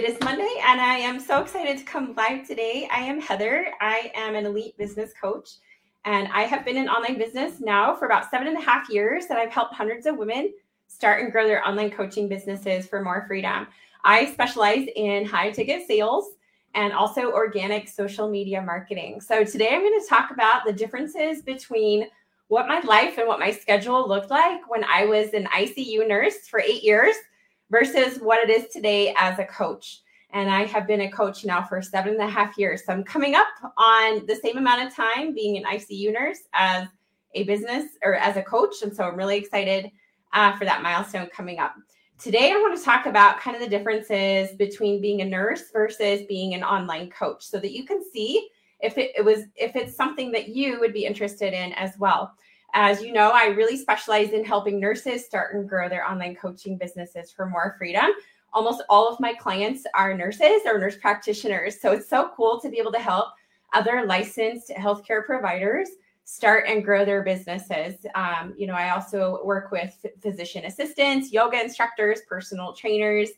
It is Monday, and I am so excited to come live today. I am Heather. I am an elite business coach, and I have been in online business now for about seven and a half years. And I've helped hundreds of women start and grow their online coaching businesses for more freedom. I specialize in high ticket sales and also organic social media marketing. So today I'm going to talk about the differences between what my life and what my schedule looked like when I was an ICU nurse for eight years versus what it is today as a coach. And I have been a coach now for seven and a half years. So I'm coming up on the same amount of time being an ICU nurse as a business or as a coach. And so I'm really excited uh, for that milestone coming up. Today, I want to talk about kind of the differences between being a nurse versus being an online coach so that you can see if it, it was if it's something that you would be interested in as well. As you know, I really specialize in helping nurses start and grow their online coaching businesses for more freedom. Almost all of my clients are nurses or nurse practitioners. So it's so cool to be able to help other licensed healthcare providers start and grow their businesses. Um, you know, I also work with physician assistants, yoga instructors, personal trainers,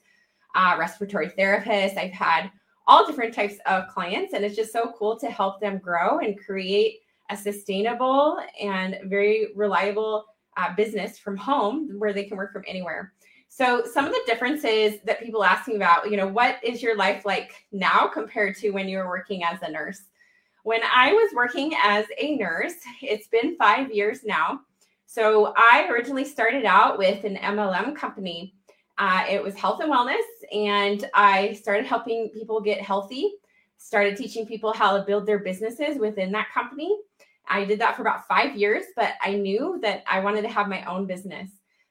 uh, respiratory therapists. I've had all different types of clients, and it's just so cool to help them grow and create a sustainable and very reliable uh, business from home where they can work from anywhere. So, some of the differences that people ask me about, you know, what is your life like now compared to when you were working as a nurse? When I was working as a nurse, it's been five years now. So, I originally started out with an MLM company. Uh, it was health and wellness, and I started helping people get healthy, started teaching people how to build their businesses within that company. I did that for about five years, but I knew that I wanted to have my own business.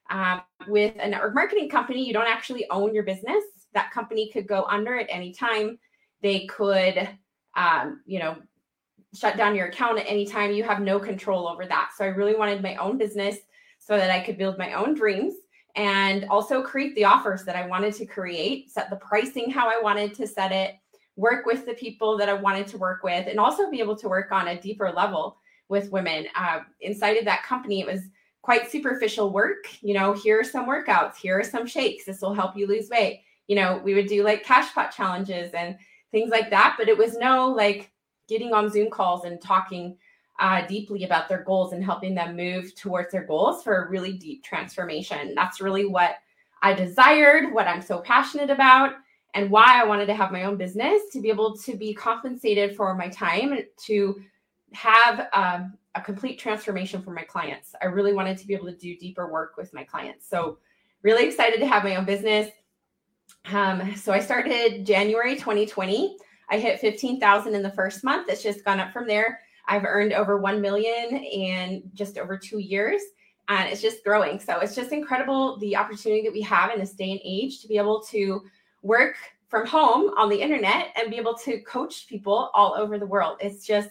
Um, with a network marketing company, you don't actually own your business. That company could go under at any time. They could, um, you know, shut down your account at any time. You have no control over that. So I really wanted my own business so that I could build my own dreams and also create the offers that I wanted to create, set the pricing how I wanted to set it, work with the people that I wanted to work with, and also be able to work on a deeper level with women. Uh, inside of that company, it was quite superficial work. You know, here are some workouts, here are some shakes. This will help you lose weight. You know, we would do like cash pot challenges and things like that, but it was no like getting on Zoom calls and talking uh, deeply about their goals and helping them move towards their goals for a really deep transformation. That's really what I desired, what I'm so passionate about, and why I wanted to have my own business to be able to be compensated for my time to have um, a complete transformation for my clients. I really wanted to be able to do deeper work with my clients. So, really excited to have my own business. Um, so, I started January 2020. I hit 15,000 in the first month. It's just gone up from there. I've earned over 1 million in just over two years and it's just growing. So it's just incredible the opportunity that we have in this day and age to be able to work from home on the internet and be able to coach people all over the world. It's just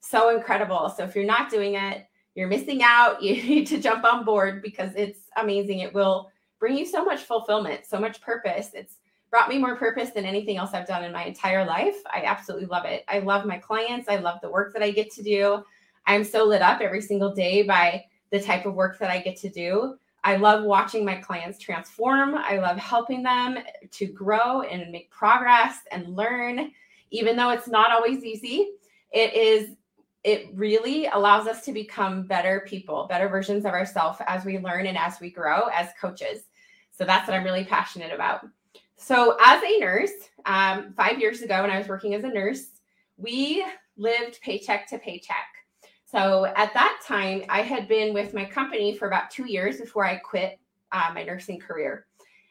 so incredible. So if you're not doing it, you're missing out. You need to jump on board because it's amazing. It will bring you so much fulfillment, so much purpose. It's brought me more purpose than anything else I've done in my entire life. I absolutely love it. I love my clients. I love the work that I get to do. I'm so lit up every single day by the type of work that I get to do. I love watching my clients transform. I love helping them to grow and make progress and learn, even though it's not always easy. It is it really allows us to become better people, better versions of ourselves as we learn and as we grow as coaches. So that's what I'm really passionate about. So, as a nurse, um, five years ago, when I was working as a nurse, we lived paycheck to paycheck. So, at that time, I had been with my company for about two years before I quit uh, my nursing career.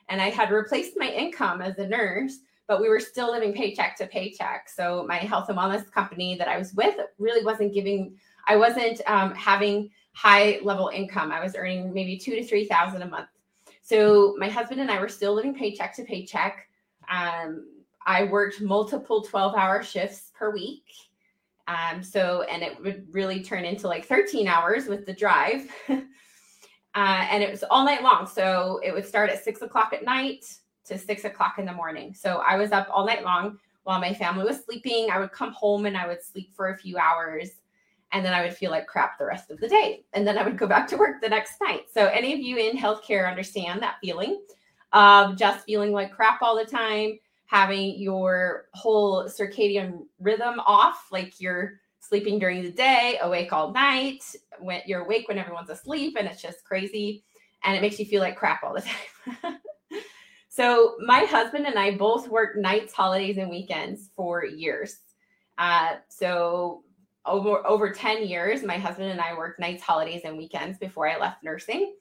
And I had replaced my income as a nurse but we were still living paycheck to paycheck. So my health and wellness company that I was with really wasn't giving, I wasn't um, having high level income. I was earning maybe two to 3,000 a month. So my husband and I were still living paycheck to paycheck. Um, I worked multiple 12 hour shifts per week. Um, so, and it would really turn into like 13 hours with the drive. uh, and it was all night long. So it would start at six o'clock at night to six o'clock in the morning. So I was up all night long while my family was sleeping. I would come home and I would sleep for a few hours and then I would feel like crap the rest of the day. And then I would go back to work the next night. So, any of you in healthcare understand that feeling of just feeling like crap all the time, having your whole circadian rhythm off, like you're sleeping during the day, awake all night, when you're awake when everyone's asleep, and it's just crazy. And it makes you feel like crap all the time. so, my husband and I both worked nights, holidays, and weekends for years. Uh, so, over over 10 years, my husband and I worked nights, holidays, and weekends before I left nursing.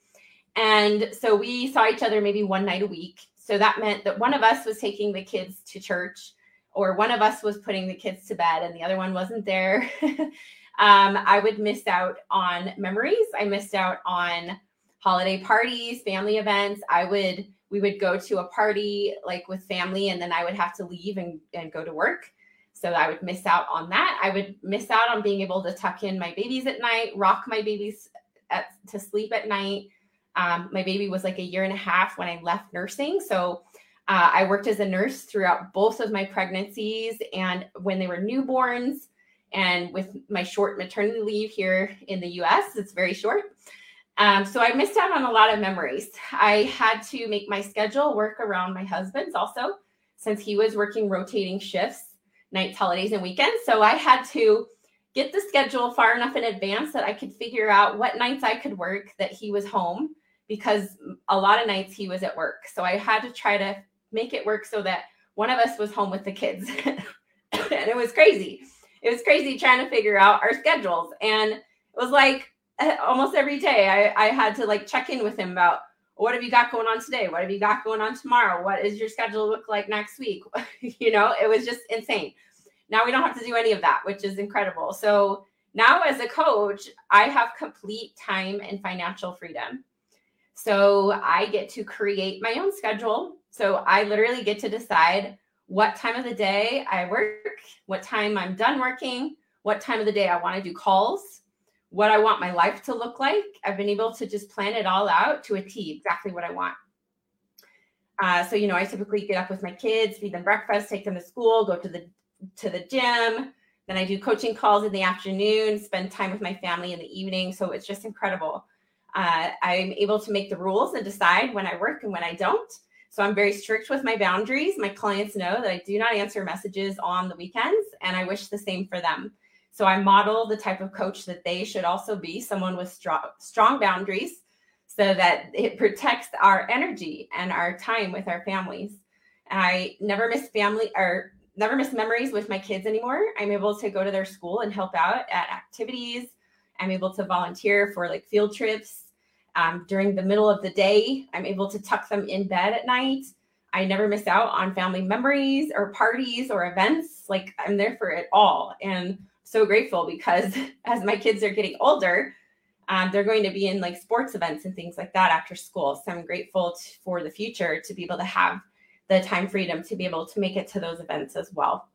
And so we saw each other maybe one night a week. So that meant that one of us was taking the kids to church, or one of us was putting the kids to bed, and the other one wasn't there. um, I would miss out on memories. I missed out on holiday parties, family events. I would we would go to a party like with family, and then I would have to leave and, and go to work. So I would miss out on that. I would miss out on being able to tuck in my babies at night, rock my babies at, to sleep at night. Um, my baby was like a year and a half when I left nursing. So uh, I worked as a nurse throughout both of my pregnancies and when they were newborns. And with my short maternity leave here in the US, it's very short. Um, so I missed out on a lot of memories. I had to make my schedule work around my husband's also, since he was working rotating shifts, nights, holidays, and weekends. So I had to get the schedule far enough in advance that I could figure out what nights I could work that he was home because a lot of nights he was at work. So I had to try to make it work so that one of us was home with the kids. and it was crazy. It was crazy trying to figure out our schedules. And it was like eh, almost every day I, I had to like check in with him about what have you got going on today? What have you got going on tomorrow? What does your schedule look like next week? you know, it was just insane. Now we don't have to do any of that, which is incredible. So now as a coach, I have complete time and financial freedom. So I get to create my own schedule. So I literally get to decide what time of the day I work, what time I'm done working, what time of the day I want to do calls, what I want my life to look like. I've been able to just plan it all out to a T, exactly what I want. Uh, so you know, I typically get up with my kids, feed them breakfast, take them to school, go to the to the gym. Then I do coaching calls in the afternoon, spend time with my family in the evening. So it's just incredible. Uh, I'm able to make the rules and decide when I work and when I don't. So I'm very strict with my boundaries. My clients know that I do not answer messages on the weekends, and I wish the same for them. So I model the type of coach that they should also be someone with strong, strong boundaries so that it protects our energy and our time with our families. I never miss family or never miss memories with my kids anymore. I'm able to go to their school and help out at activities I'm able to volunteer for like field trips um, during the middle of the day. I'm able to tuck them in bed at night. I never miss out on family memories or parties or events. Like I'm there for it all. And so grateful because as my kids are getting older, um, they're going to be in like sports events and things like that after school. So I'm grateful t- for the future to be able to have the time freedom to be able to make it to those events as well.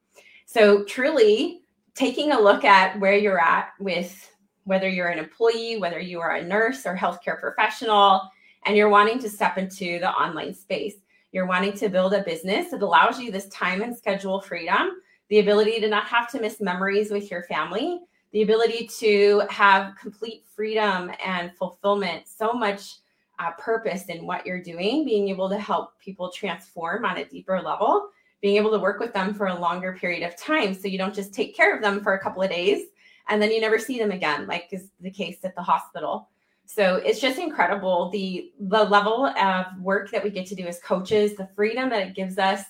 So truly taking a look at where you're at with whether you're an employee, whether you are a nurse or healthcare professional, and you're wanting to step into the online space. You're wanting to build a business that allows you this time and schedule freedom, the ability to not have to miss memories with your family, the ability to have complete freedom and fulfillment, so much uh, purpose in what you're doing, being able to help people transform on a deeper level, being able to work with them for a longer period of time. So you don't just take care of them for a couple of days and then you never see them again, like is the case at the hospital. So it's just incredible the the level of work that we get to do as coaches, the freedom that it gives us.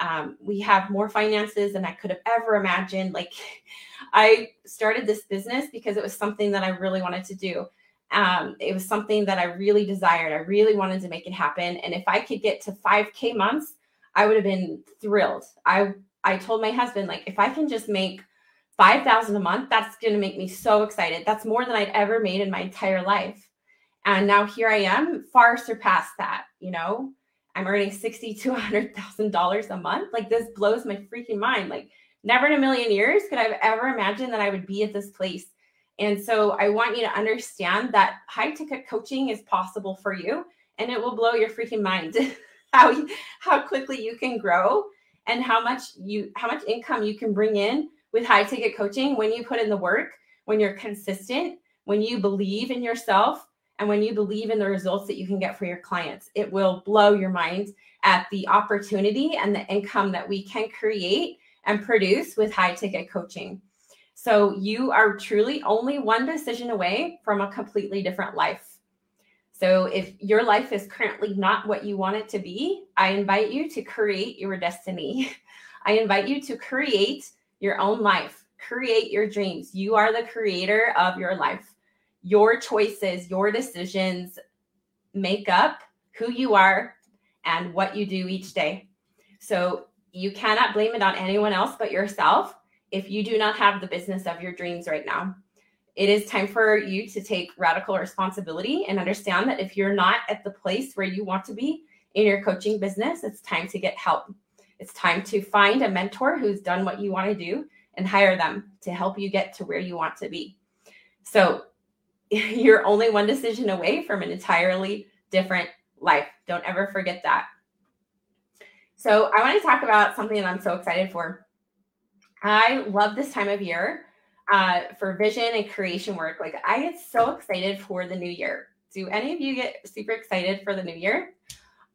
Um, we have more finances than I could have ever imagined. Like I started this business because it was something that I really wanted to do. Um, it was something that I really desired. I really wanted to make it happen. And if I could get to 5K months, I would have been thrilled. I I told my husband, like, if I can just make 5000 a month that's going to make me so excited. That's more than i'd ever made in my entire life. And now here i am far surpassed that you know? I'm earning 60 to 100000 dollars a month. Like this blows my freaking mind. Like never in a million years could i've ever imagined that i would be at this place. And so i want you to understand that high ticket coaching is possible for you and it will blow your freaking mind how how quickly you can grow and how much you how much income you can bring in with high ticket coaching when you put in the work, when you're consistent, when you believe in yourself, and when you believe in the results that you can get for your clients. It will blow your mind. at the opportunity and the income that we can create and produce with high ticket coaching. So you are truly only one decision away from a completely different life. So if your life is currently not what you want it to be, I invite you to create your destiny. I invite you to create your own life, create your dreams. You are the creator of your life. Your choices, your decisions make up who you are and what you do each day. So you cannot blame it on anyone else but yourself if you do not have the business of your dreams right now. It is time for you to take radical responsibility and understand that if you're not at the place where you want to be in your coaching business, it's time to get help. It's time to find a mentor who's done what you want to do and hire them to help you get to where you want to be. So you're only one decision away from an entirely different life. Don't ever forget that. So I want to talk about something that I'm so excited for. I love this time of year uh, for vision and creation work. Like I get so excited for the new year. Do any of you get super excited for the new year?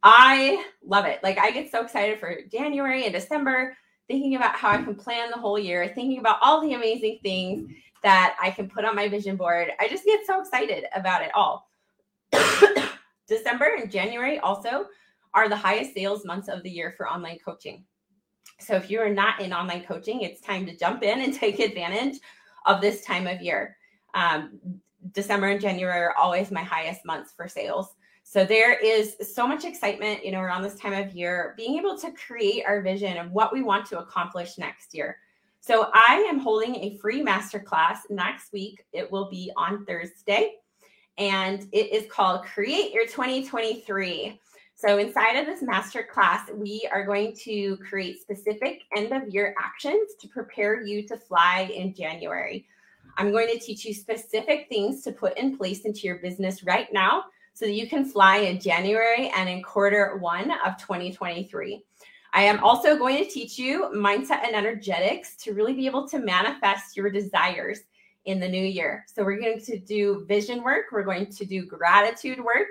I love it. Like I get so excited for January and December, thinking about how I can plan the whole year, thinking about all the amazing things that I can put on my vision board. I just get so excited about it all. December and January also are the highest sales months of the year for online coaching. So if you are not in online coaching, it's time to jump in and take advantage of this time of year. Um, December and January are always my highest months for sales. So there is so much excitement, you know, around this time of year, being able to create our vision of what we want to accomplish next year. So I am holding a free masterclass next week. It will be on Thursday, and it is called Create Your 2023. So inside of this masterclass, we are going to create specific end of year actions to prepare you to fly in January. I'm going to teach you specific things to put in place into your business right now so that you can fly in January and in quarter one of 2023. I am also going to teach you mindset and energetics to really be able to manifest your desires in the new year. So, we're going to do vision work, we're going to do gratitude work,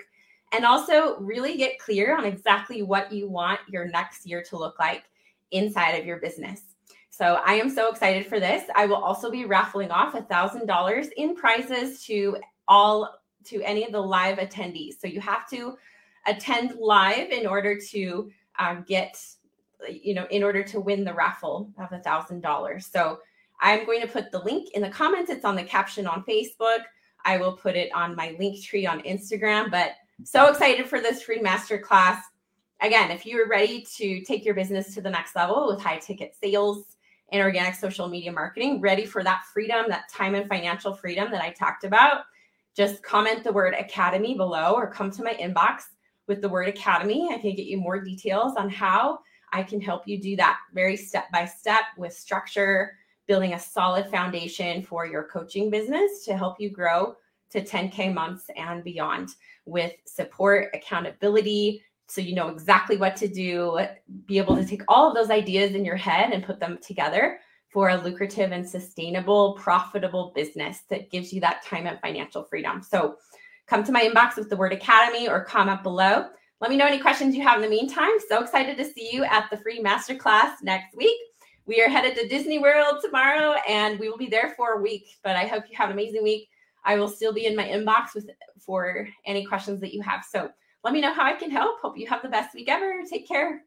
and also really get clear on exactly what you want your next year to look like inside of your business. So, I am so excited for this. I will also be raffling off a $1,000 in prizes to all to any of the live attendees. So you have to attend live in order to um, get, you know, in order to win the raffle of a thousand dollars. So I'm going to put the link in the comments. It's on the caption on Facebook. I will put it on my link tree on Instagram. But so excited for this free masterclass. Again, if you are ready to take your business to the next level with high ticket sales and organic social media marketing, ready for that freedom, that time and financial freedom that I talked about just comment the word academy below or come to my inbox with the word academy. I can get you more details on how I can help you do that very step by step with structure, building a solid foundation for your coaching business to help you grow to 10K months and beyond with support, accountability, so you know exactly what to do, be able to take all of those ideas in your head and put them together for a lucrative and sustainable, profitable business that gives you that time and financial freedom. So come to my inbox with the word academy or comment below. Let me know any questions you have in the meantime. So excited to see you at the free masterclass next week. We are headed to Disney World tomorrow and we will be there for a week, but I hope you have an amazing week. I will still be in my inbox with for any questions that you have. So let me know how I can help. Hope you have the best week ever. Take care.